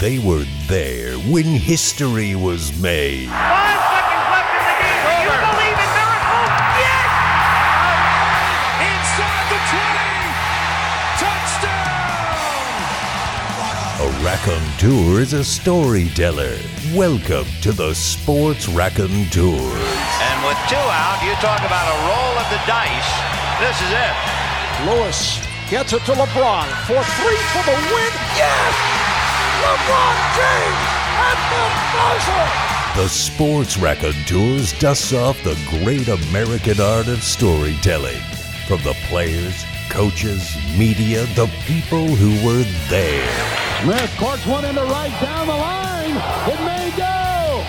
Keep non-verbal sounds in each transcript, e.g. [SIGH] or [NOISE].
They were there when history was made. Five seconds left in the game. Do you believe in miracles? Yes! Inside the 20. Touchdown. A raconteur is a storyteller. Welcome to the Sports Raconteur. And with two out, you talk about a roll of the dice. This is it. Lewis gets it to LeBron for three for the win. Yes! LeBron James at the buzzer! The Sports Raconteurs dusts off the great American art of storytelling. From the players, coaches, media, the people who were there. Smith courts one into right down the line. It may go.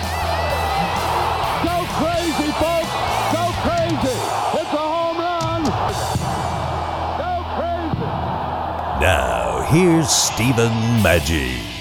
Go crazy, folks. Go crazy. It's a home run. Go crazy. Now, here's Stephen Maggi.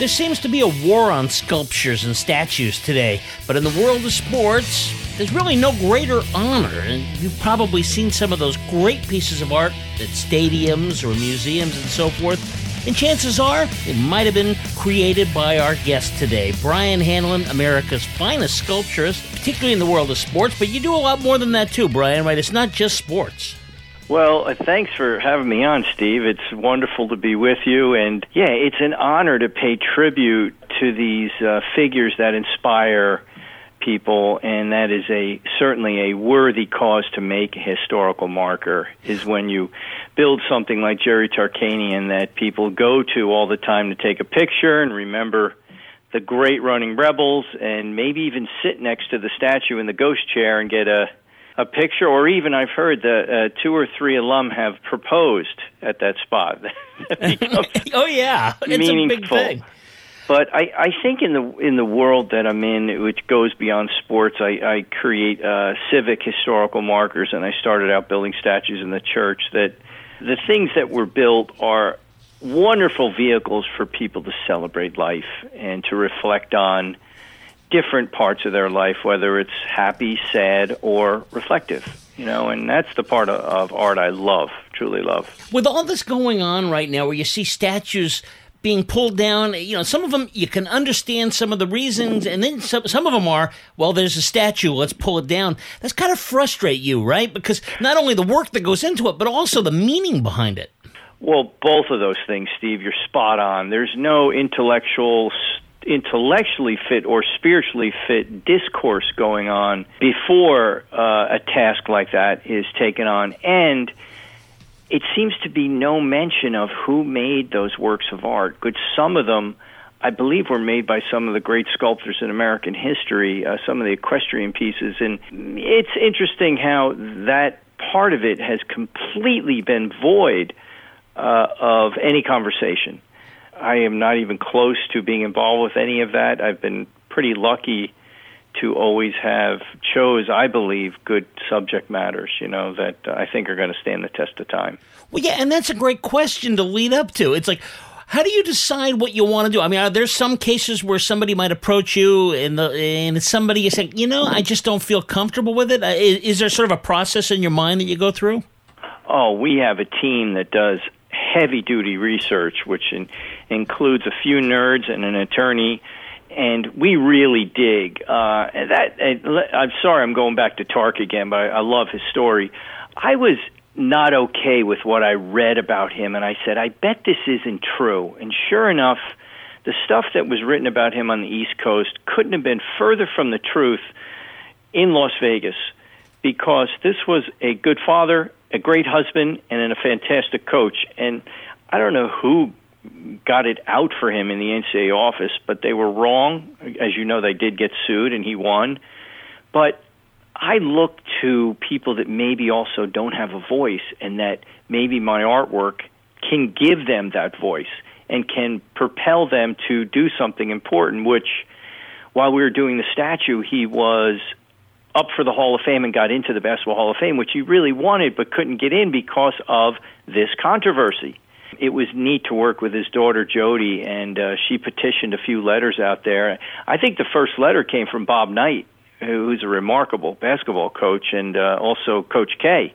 There seems to be a war on sculptures and statues today, but in the world of sports, there's really no greater honor. And you've probably seen some of those great pieces of art at stadiums or museums and so forth. And chances are it might have been created by our guest today, Brian Hanlon, America's finest sculpturist, particularly in the world of sports. But you do a lot more than that too, Brian, right? It's not just sports. Well, uh, thanks for having me on, Steve. It's wonderful to be with you. And yeah, it's an honor to pay tribute to these uh, figures that inspire people, and that is a certainly a worthy cause to make a historical marker. Is when you build something like Jerry Tarkanian that people go to all the time to take a picture and remember the great running rebels, and maybe even sit next to the statue in the ghost chair and get a a picture, or even I've heard that uh, two or three alum have proposed at that spot. [LAUGHS] [LAUGHS] Oh yeah, it's a big thing. But I, I think in the in the world that I'm in, which goes beyond sports, I, I create uh, civic historical markers, and I started out building statues in the church. That the things that were built are wonderful vehicles for people to celebrate life and to reflect on different parts of their life, whether it's happy, sad, or reflective. You know, and that's the part of, of art I love, truly love. With all this going on right now, where you see statues being pulled down, you know, some of them you can understand some of the reasons, and then some, some of them are, well, there's a statue, let's pull it down. That's kind of frustrate you, right? Because not only the work that goes into it, but also the meaning behind it. Well, both of those things, Steve, you're spot on. There's no intellectual intellectually fit or spiritually fit discourse going on before uh, a task like that is taken on and it seems to be no mention of who made those works of art good some of them I believe were made by some of the great sculptors in American history, uh, some of the equestrian pieces. And it's interesting how that part of it has completely been void uh, of any conversation. I am not even close to being involved with any of that. I've been pretty lucky to always have chose, I believe, good subject matters, you know, that uh, I think are going to stand the test of time. Well, yeah, and that's a great question to lead up to. It's like, how do you decide what you want to do? I mean, are there some cases where somebody might approach you and the and it's somebody is saying, you know, I just don't feel comfortable with it? Uh, Is, is there sort of a process in your mind that you go through? Oh, we have a team that does heavy duty research, which in, includes a few nerds and an attorney, and we really dig. Uh, that le- I'm sorry, I'm going back to Tark again, but I, I love his story. I was not okay with what I read about him, and I said, I bet this isn't true. And sure enough, the stuff that was written about him on the East Coast couldn't have been further from the truth in Las Vegas because this was a good father, a great husband, and a fantastic coach. And I don't know who got it out for him in the NCAA office, but they were wrong. As you know, they did get sued, and he won. But I look to people that maybe also don't have a voice, and that maybe my artwork can give them that voice and can propel them to do something important, which while we were doing the statue, he was up for the Hall of Fame and got into the Basketball Hall of Fame, which he really wanted but couldn't get in because of this controversy. It was neat to work with his daughter Jody, and uh, she petitioned a few letters out there. I think the first letter came from Bob Knight, who's a remarkable basketball coach, and uh, also Coach K.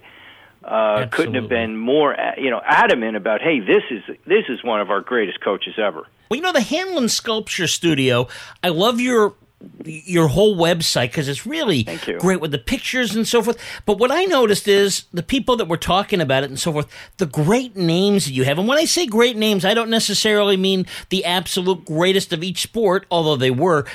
Uh, couldn't have been more, uh, you know, adamant about, hey, this is this is one of our greatest coaches ever. Well, you know the Hanlon Sculpture Studio. I love your your whole website because it's really great with the pictures and so forth. But what I noticed is the people that were talking about it and so forth, the great names that you have. And when I say great names, I don't necessarily mean the absolute greatest of each sport, although they were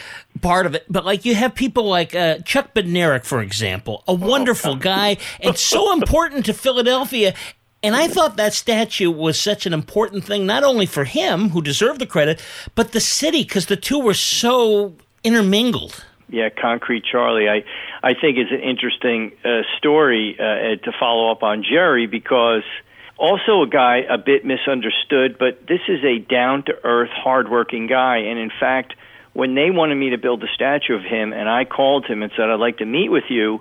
part of it. But like you have people like uh, Chuck Bednarik, for example, a wonderful guy and so [LAUGHS] important to Philadelphia. And I thought that statue was such an important thing, not only for him, who deserved the credit, but the city, because the two were so intermingled. Yeah, Concrete Charlie. I I think is an interesting uh, story uh, to follow up on Jerry because also a guy a bit misunderstood, but this is a down to earth, hardworking guy, and in fact, when they wanted me to build a statue of him, and I called him and said I'd like to meet with you,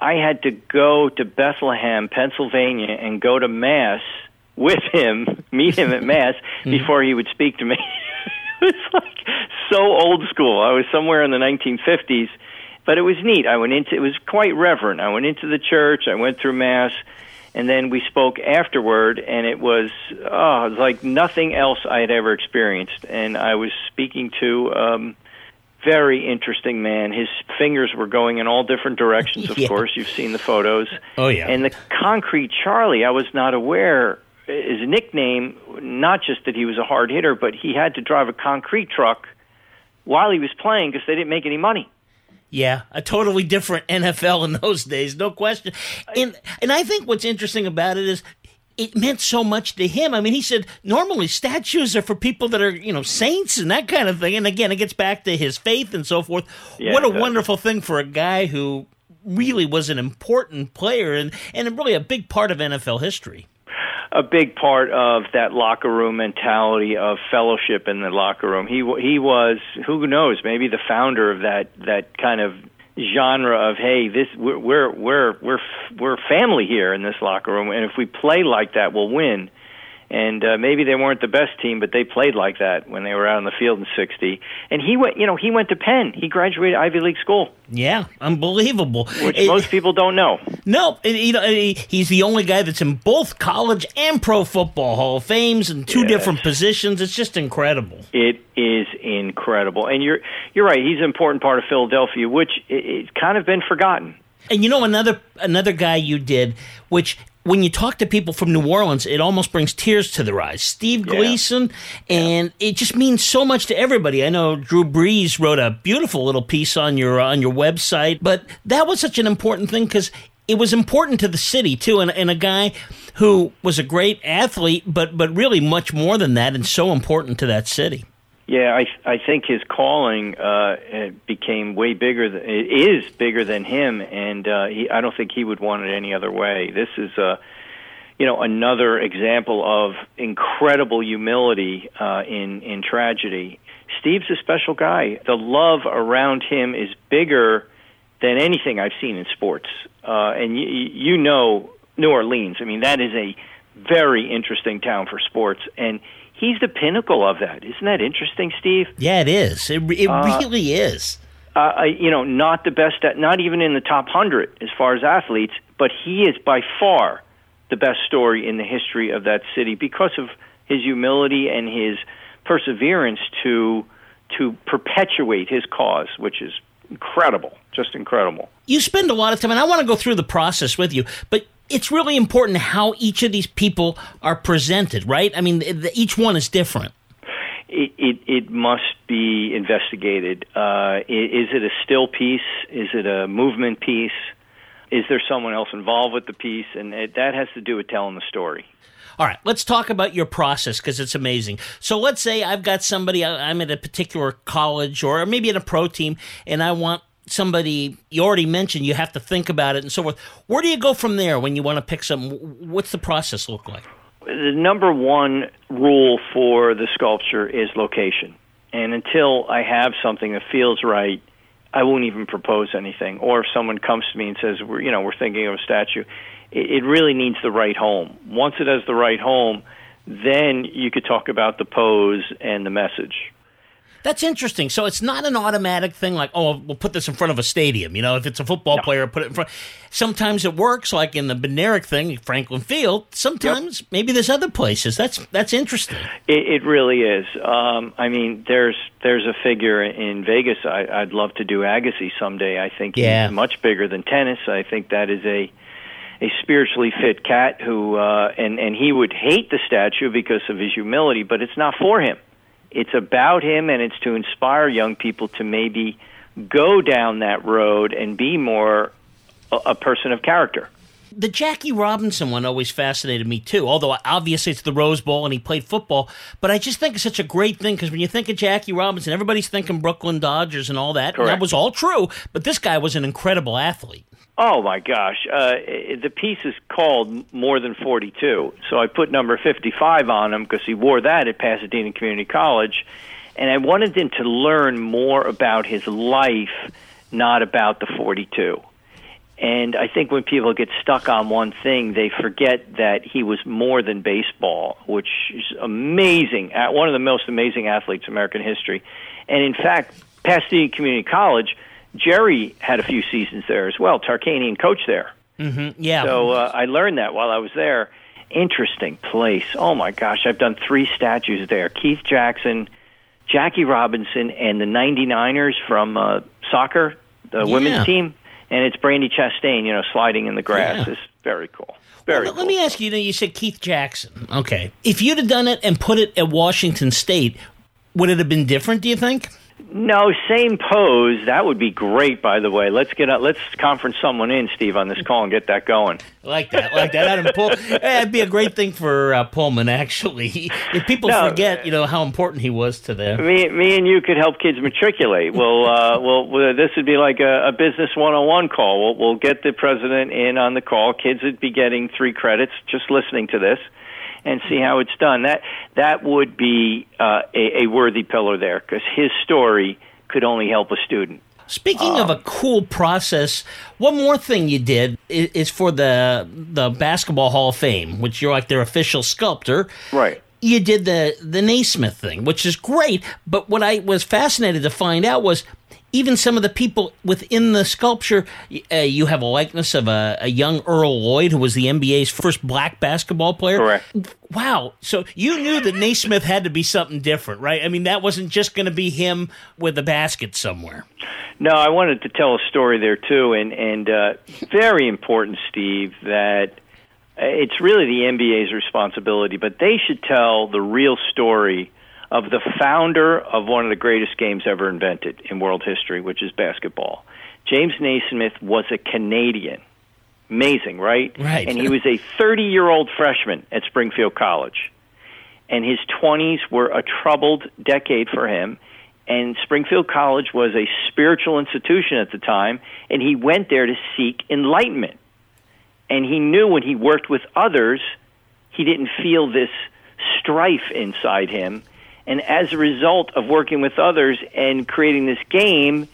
I had to go to Bethlehem, Pennsylvania, and go to mass with him, [LAUGHS] meet him at mass [LAUGHS] before he would speak to me. [LAUGHS] [LAUGHS] was like so old school. I was somewhere in the 1950s, but it was neat. I went into it was quite reverent. I went into the church. I went through mass, and then we spoke afterward, and it was oh, it was like nothing else I had ever experienced. And I was speaking to. um very interesting man. His fingers were going in all different directions, of [LAUGHS] Yeah. course. You've seen the photos. Oh, yeah. And the Concrete Charlie, I was not aware his nickname, not just that he was a hard hitter, but he had to drive a concrete truck while he was playing because they didn't make any money. Yeah, a totally different [LAUGHS] NFL in those days, no question. And and I think what's interesting about it is it meant so much to him. I mean, he said normally statues are for people that are, you know, saints and that kind of thing. And again, it gets back to his faith and so forth. Yeah, what a does. wonderful thing for a guy who really was an important player and, and really a big part of NFL history. A big part of that locker room mentality of fellowship in the locker room. He he was who knows maybe the founder of that that kind of genre of hey this we're we're we're we're we're family here in this locker room and if we play like that we'll win. And uh, maybe they weren't the best team, but they played like that when they were out on the field in '60. And he went, you know, he went to Penn. He graduated Ivy League school, Yeah, unbelievable. which It- most people don't know. No, and, you know, he- he's the only guy that's in both college and pro football Hall of Fames in two Yes. different positions. It's just incredible. It is incredible, and you're you're right. He's an important part of Philadelphia, which it's kind of been forgotten. And you know another another guy you did, which when you talk to people from New Orleans, it almost brings tears to their eyes. Steve Yeah. Gleason, and it just means so much to everybody. I know Drew Brees wrote a beautiful little piece on your uh, on your website, but that was such an important thing because it was important to the city too, and, and a guy who was a great athlete, but but really much more than that, and so important to that city. Yeah, I I think his calling uh, became way bigger. It is bigger than him, and uh, he, I don't think he would want it any other way. This is uh, you know another example of incredible humility uh, in in tragedy. Steve's a special guy. The love around him is bigger than anything I've seen in sports. Uh, and you, you know New Orleans. I mean, that is a very interesting town for sports, and he's the pinnacle of that. Isn't that interesting, Steve? Yeah, it is. It, it Uh, really is. Uh, you know, not the best, at, not even in the top hundred as far as athletes, but he is by far the best story in the history of that city because of his humility and his perseverance to to perpetuate his cause, which is incredible, just incredible. you spend a lot of time, and I want to go through the process with you, but it's really important how each of these people are presented, right? I mean, each one is different. it, it, it must be investigated. Uh, is it a still piece? Is it a movement piece? Is there someone else involved with the piece? And it, that has to do with telling the story. All right, let's talk about your process because it's amazing. So let's say I've got somebody, I'm at a particular college or maybe in a pro team, and I want somebody, you already mentioned you have to think about it and so forth. Where do you go from there when you want to pick something? What's the process look like? The number one rule for the sculpture is location. And until I have something that feels right, I won't even propose anything. Or if someone comes to me and says, "We're you know we're thinking of a statue," it, it really needs the right home. Once it has the right home, then you could talk about the pose and the message. That's interesting. So it's not an automatic thing like, oh, we'll put this in front of a stadium. You know, if it's a football no. player, put it in front. Sometimes it works, like in the Bednarik thing, Franklin Field. Sometimes yep. maybe there's other places. That's that's interesting. It, it really is. Um, I mean, there's there's a figure in Vegas. I, would love to do Agassi someday. I think yeah. he's much bigger than tennis. I think that is a a spiritually fit cat who uh, and and he would hate the statue because of his humility, but it's not for him. It's about him, and it's to inspire young people to maybe go down that road and be more a, a person of character. The Jackie Robinson one always fascinated me too. Although obviously it's the Rose Bowl and he played football, but I just think it's such a great thing because when you think of Jackie Robinson, everybody's thinking Brooklyn Dodgers and all that. And that was all true, but this guy was an incredible athlete. Oh my gosh, uh, the piece is called More Than 42. So I put number 55 on him because he wore that at Pasadena Community College. And I wanted them to learn more about his life, not about the 42. And I think when people get stuck on one thing, they forget that he was more than baseball, which is amazing. One of the most amazing athletes in American history. And in fact, Pasadena Community College – Jerry had a few seasons there as well. Tarkanian coach there. Mm-hmm. Yeah. So uh, I learned that while I was there. Interesting place. Oh my gosh, I've done three statues there. Keith Jackson, Jackie Robinson, and the 99ers from uh, soccer, the yeah. women's team. And it's Brandi Chastain, you know, sliding in the grass. Yeah. It's very cool. Very well, cool. Let me ask you, you know, you said Keith Jackson. Okay. If you'd have done it and put it at Washington State, would it have been different, do you think? No, same pose. That would be great. By the way, let's get let's conference someone in, Steve, on this call and get that going. Like that, like that. Adam Pull, that'd be a great thing for uh, Pullman. Actually, [LAUGHS] if people no, forget, you know, how important he was to them. Me, me, and you could help kids matriculate. Well, uh, [LAUGHS] well, this would be like a, a business one-on-one call. We'll, we'll get the president in on the call. Kids would be getting three credits just listening to this and see how it's done. That that would be uh, a, a worthy pillar there because his story could only help a student. Speaking um, of a cool process, one more thing you did is, is, for the the Basketball Hall of Fame, which you're like their official sculptor. Right. You did the the Naismith thing, which is great. But what I was fascinated to find out was even some of the people within the sculpture, uh, you have a likeness of a, a, young Earl Lloyd, who was the NBA's first black basketball player. Correct. Wow. So you knew that Naismith had to be something different, right? I mean, that wasn't just going to be him with a basket somewhere. No, I wanted to tell a story there too, and and uh, very important, Steve, that it's really the NBA's responsibility, but they should tell the real story of the founder of one of the greatest games ever invented in world history, which is basketball. James Naismith was a Canadian. Amazing, right? Right. And he was a 30 year old freshman at Springfield College. And his 20s were a troubled decade for him. And Springfield College was a spiritual institution at the time, and he went there to seek enlightenment. And he knew when he worked with others, he didn't feel this strife inside him and as a result of working with others and creating this game,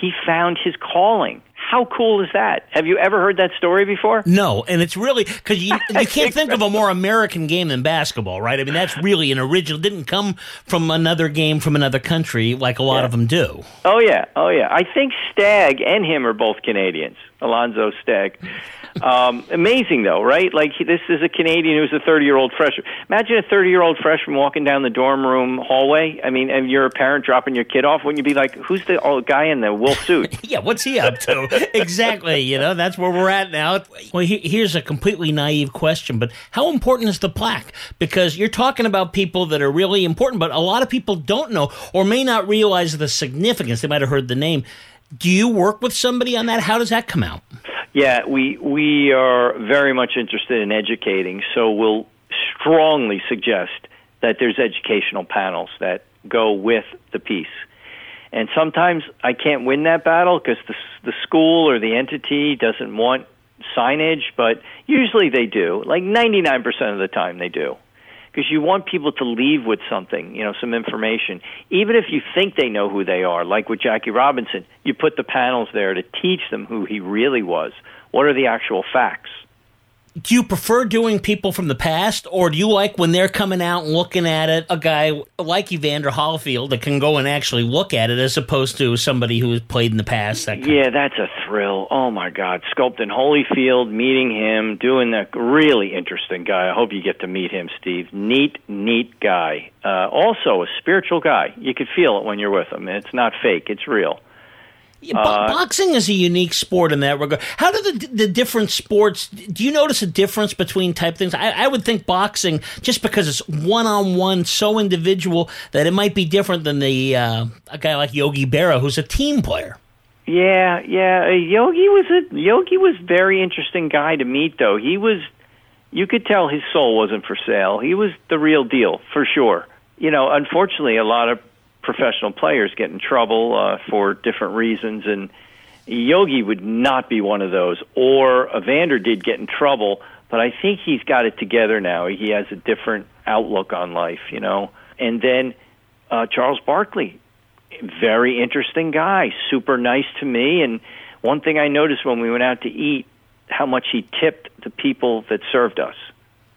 he found his calling. How cool is that? Have you ever heard that story before? No, and it's really because you, [LAUGHS] you can't think of a more American game than basketball, right? I mean, that's really an original. Didn't come from another game from another country like a lot yeah. of them do. Oh yeah, oh yeah. I think Stagg and him are both Canadians. Alonzo Stagg. Um, amazing though, right? Like this is a Canadian who's a 30 year old freshman. Imagine a 30 year old freshman walking down the dorm room hallway. I mean, and you're a parent dropping your kid off. Wouldn't you be like, "Who's the old guy in the wool suit?" [LAUGHS] yeah, what's he up to? [LAUGHS] exactly. You know, that's where we're at now. Well, he, here's a completely naive question, but how important is the plaque? Because you're talking about people that are really important, but a lot of people don't know or may not realize the significance. They might have heard the name. Do you work with somebody on that? How does that come out? Yeah, we we are very much interested in educating, so we'll strongly suggest that there's educational panels that go with the piece. And sometimes I can't win that battle because the the school or the entity doesn't want signage, but usually they do. Like 99% of the time they do because you want people to leave with something, you know, some information. Even if you think they know who they are, like with Jackie Robinson, you put the panels there to teach them who he really was. What are the actual facts? Do you prefer doing people from the past, or do you like when they're coming out and looking at it? A guy like Evander Holyfield that can go and actually look at it, as opposed to somebody who has played in the past. That yeah, that's a thrill. Oh my God, sculpting Holyfield, meeting him, doing that really interesting guy. I hope you get to meet him, Steve. Neat, neat guy. Uh, also a spiritual guy. You could feel it when you're with him. It's not fake. It's real. Yeah, uh, boxing is a unique sport in that regard. How do the the different sports? Do you notice a difference between type things? I, I would think boxing, just because it's one on one, so individual that it might be different than the uh, a guy like Yogi Berra, who's a team player. Yeah, yeah. Yogi was a Yogi was very interesting guy to meet, though. He was, you could tell his soul wasn't for sale. He was the real deal for sure. You know, unfortunately, a lot of professional players get in trouble uh, for different reasons, and Yogi would not be one of those. Or Evander did get in trouble, but I think he's got it together now. He has a different outlook on life, you know. And then uh, Charles Barkley, very interesting guy, super nice to me. And one thing I noticed when we went out to eat, how much he tipped the people that served us,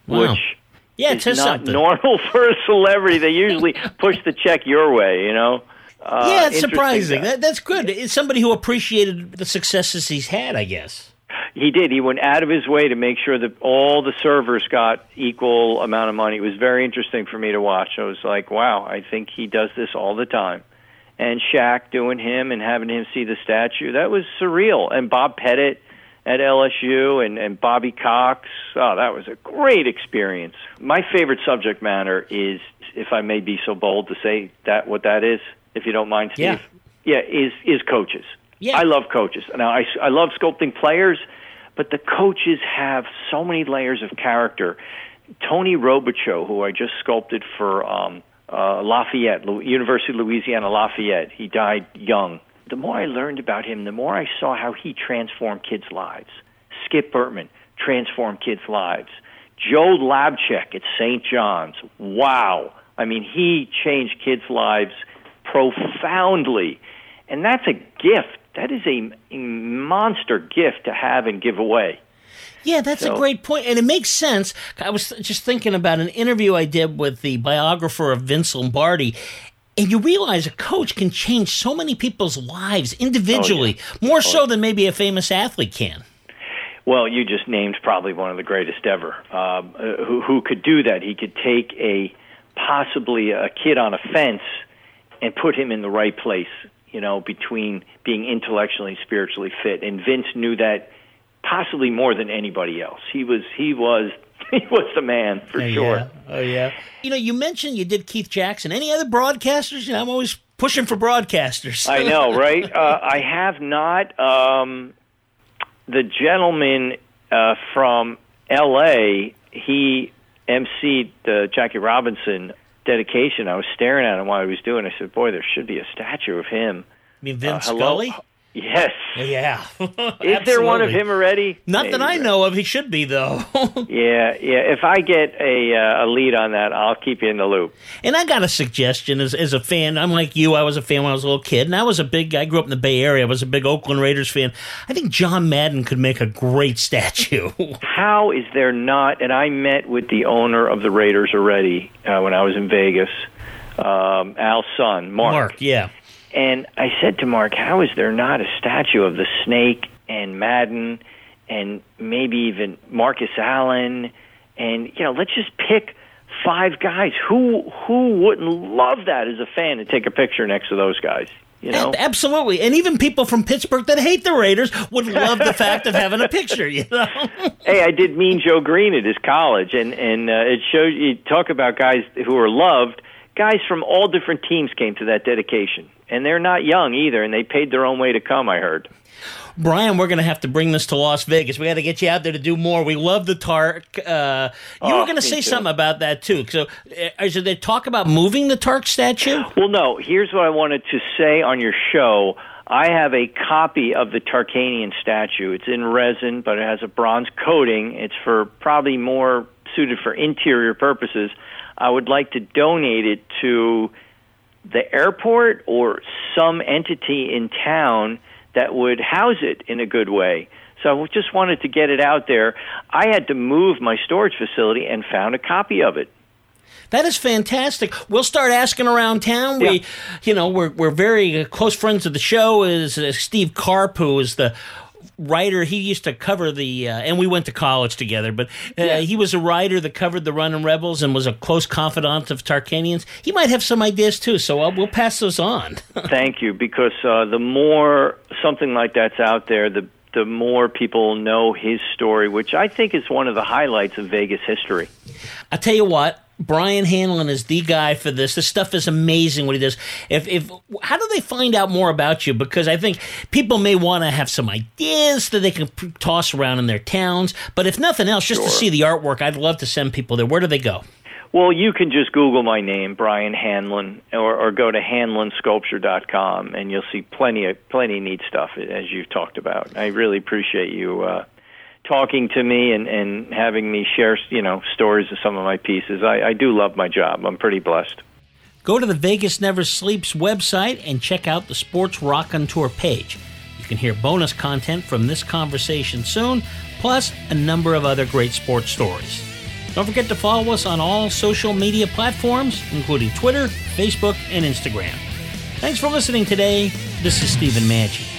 wow. which yeah, it's not something. normal [LAUGHS] for a celebrity. They usually [LAUGHS] push the check your way, you know. Uh, yeah, it's surprising. That, that's good. It's somebody who appreciated the successes he's had, I guess. He did. He went out of his way to make sure that all the servers got equal amount of money. It was very interesting for me to watch. I was like, wow, I think he does this all the time. And Shaq doing him and having him see the statue, that was surreal. And Bob Pettit at LSU and, and Bobby Cox. Oh, that was a great experience. My favorite subject matter is, if I may be so bold to say that what that is, if you don't mind, Steve. Yeah, yeah is is coaches. Yeah. I love coaches. Now I I love sculpting players, but the coaches have so many layers of character. Tony Robichaux, who I just sculpted for um, uh, Lafayette, University of Louisiana Lafayette, he died young the more I learned about him, the more I saw how he transformed kids' lives. Skip Bertman transformed kids' lives. Joe Lapchick at St. John's. Wow. I mean, he changed kids' lives profoundly. And that's a gift. That is a, a monster gift to have and give away. Yeah, that's so, a great point, and it makes sense. I was just thinking about an interview I did with the biographer of Vince Lombardi, and you realize a coach can change so many people's lives individually, oh, yeah. more oh, so than maybe a famous athlete can. Well, you just named probably one of the greatest ever. Um, uh, who, who could do that? He could take a possibly a kid on a fence and put him in the right place. You know, between being intellectually and spiritually fit, and Vince knew that possibly more than anybody else. He was he was [LAUGHS] he was the man for oh, sure. Yeah. Oh yeah. You know, you mentioned you did Keith Jackson. Any other broadcasters? You know, I'm always pushing for broadcasters. I know, [LAUGHS] right? Uh, I have not. Um, the gentleman uh, from L.A. He emceed the Jackie Robinson dedication. I was staring at him while he was doing. it. I said, "Boy, there should be a statue of him." I mean Vince uh, Scully? Yes. Yeah. [LAUGHS] [LAUGHS] Is there one of him already? Not Maybe. that I know of. He should be though. [LAUGHS] yeah, yeah. If I get a uh, a lead on that, I'll keep you in the loop. And I got a suggestion as as a fan. I'm like you. I was a fan when I was a little kid, and I was a big. I grew up in the Bay Area. I was a big Oakland Raiders fan. I think John Madden could make a great statue. How is there not? And I met with the owner of the Raiders already uh, when I was in Vegas. Um, Al's son, Mark. Mark, yeah and I said to Mark, how is there not a statue of the snake and Madden and maybe even Marcus Allen? And, you know, let's just pick five guys. Who who wouldn't love that as a fan to take a picture next to those guys? You know? Absolutely, and even people from Pittsburgh that hate the Raiders would love the fact of having a picture. You know. [LAUGHS] hey, I did Mean Joe Greene at his college, and and uh, it shows you talk about guys who are loved. Guys from all different teams came to that dedication and they're not young either, and they paid their own way to come. I heard. Brian, we're going to have to bring this to Las Vegas. We got to get you out there to do more. We love the Tark. Uh, you oh, were going to say too. something about that too. So, uh, is there talk about moving the Tark statue? Well, no. Here's what I wanted to say on your show. I have a copy of the Tarkanian statue. It's in resin, but it has a bronze coating. It's for probably more suited for interior purposes. I would like to donate it to the airport or some entity in town that would house it in a good way. So I just wanted to get it out there. I had to move my storage facility and found a copy of it. That is fantastic. We'll start asking around town. We, Yeah. you know, we're we're very close friends of the show. Is uh, Steve Karp, who is the writer. He used to cover the, uh, and we went to college together. But uh, he was a writer that covered the Running Rebels and was a close confidant of Tarkanians. He might have some ideas too. So uh, we'll pass those on. [LAUGHS] Thank you, because uh, the more something like that's out there, the the more people know his story, which I think is one of the highlights of Vegas history. I tell you what, Brian Hanlon is the guy for this. This stuff is amazing what he does. If if how do they find out more about you? Because I think people may want to have some ideas that they can p- toss around in their towns. But if nothing else, just to see the artwork, I'd love to send people there. Where do they go? Well, you can just Google my name, Brian Hanlon, or, or go to hanlonsculpture.com, and you'll see plenty of plenty of neat stuff as you've talked about. I really appreciate you uh, talking to me and, and having me share, you know, stories of some of my pieces. I, I do love my job. I'm pretty blessed. Go to the Vegas Never Sleeps website and check out the Sports Raconteur page. You can hear bonus content from this conversation soon, plus a number of other great sports stories. Don't forget to follow us on all social media platforms, including Twitter, Facebook, and Instagram. Thanks for listening today. This is Stephen Maggi.